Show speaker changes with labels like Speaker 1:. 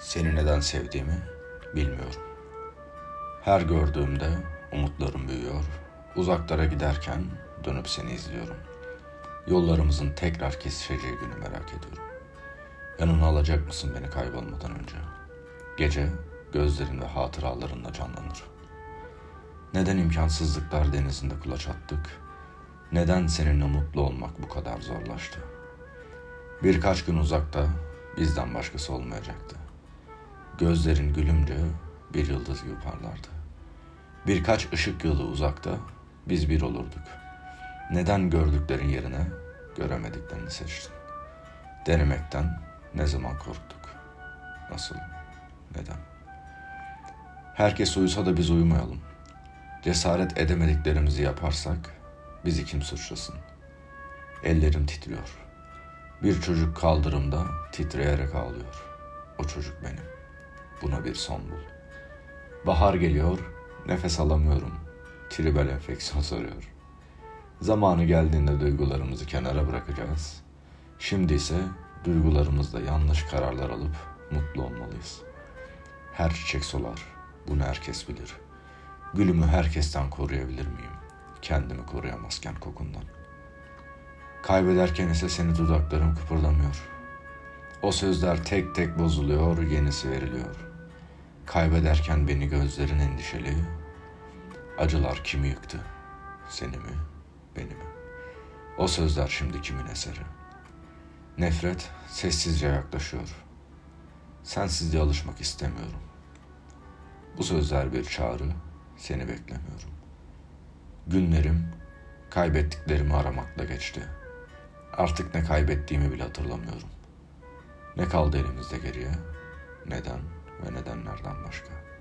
Speaker 1: Seni neden sevdiğimi bilmiyorum. Her gördüğümde umutlarım büyüyor. Uzaklara giderken dönüp seni izliyorum. Yollarımızın tekrar kesişeceği günü merak ediyorum. Yanına alacak mısın beni kaybolmadan önce? Gece gözlerin ve hatıralarınla canlanır. Neden imkansızlıklar denizinde kulaç attık? Neden seninle mutlu olmak bu kadar zorlaştı? Birkaç gün uzakta bizden başkası olmayacaktı. Gözlerin gülümce bir yıldız gibi parlardı. Birkaç ışık yılı uzakta biz bir olurduk. Neden gördüklerin yerine göremediklerini seçtin? Denemekten ne zaman korktuk? Nasıl? Neden? Herkes uyusa da biz uyumayalım. Cesaret edemediklerimizi yaparsak bizi kim suçlasın? Ellerim titriyor. Bir çocuk kaldırımda titreyerek ağlıyor. O çocuk benim. Buna bir son bul. Bahar geliyor, nefes alamıyorum. Tribal enfeksiyon soruyor. Zamanı geldiğinde duygularımızı kenara bırakacağız. Şimdi ise duygularımızda yanlış kararlar alıp mutlu olmalıyız. Her çiçek solar, bunu herkes bilir. Gülümü herkesten koruyabilir miyim? Kendimi koruyamazken kokundan. Kaybederken ise seni dudaklarım kıpırdamıyor. O sözler tek tek bozuluyor, yenisi veriliyor. Kaybederken beni gözlerin endişeli. Acılar kimi yıktı? Seni mi, beni mi? O sözler şimdi kimin eseri? Nefret sessizce yaklaşıyor. Sensizliğe alışmak istemiyorum. Bu sözler bir çağrı, seni beklemiyorum. Günlerim kaybettiklerimi aramakla geçti. Artık ne kaybettiğimi bile hatırlamıyorum. Ne kaldı elimizde geriye? Neden ve nedenlerden başka?''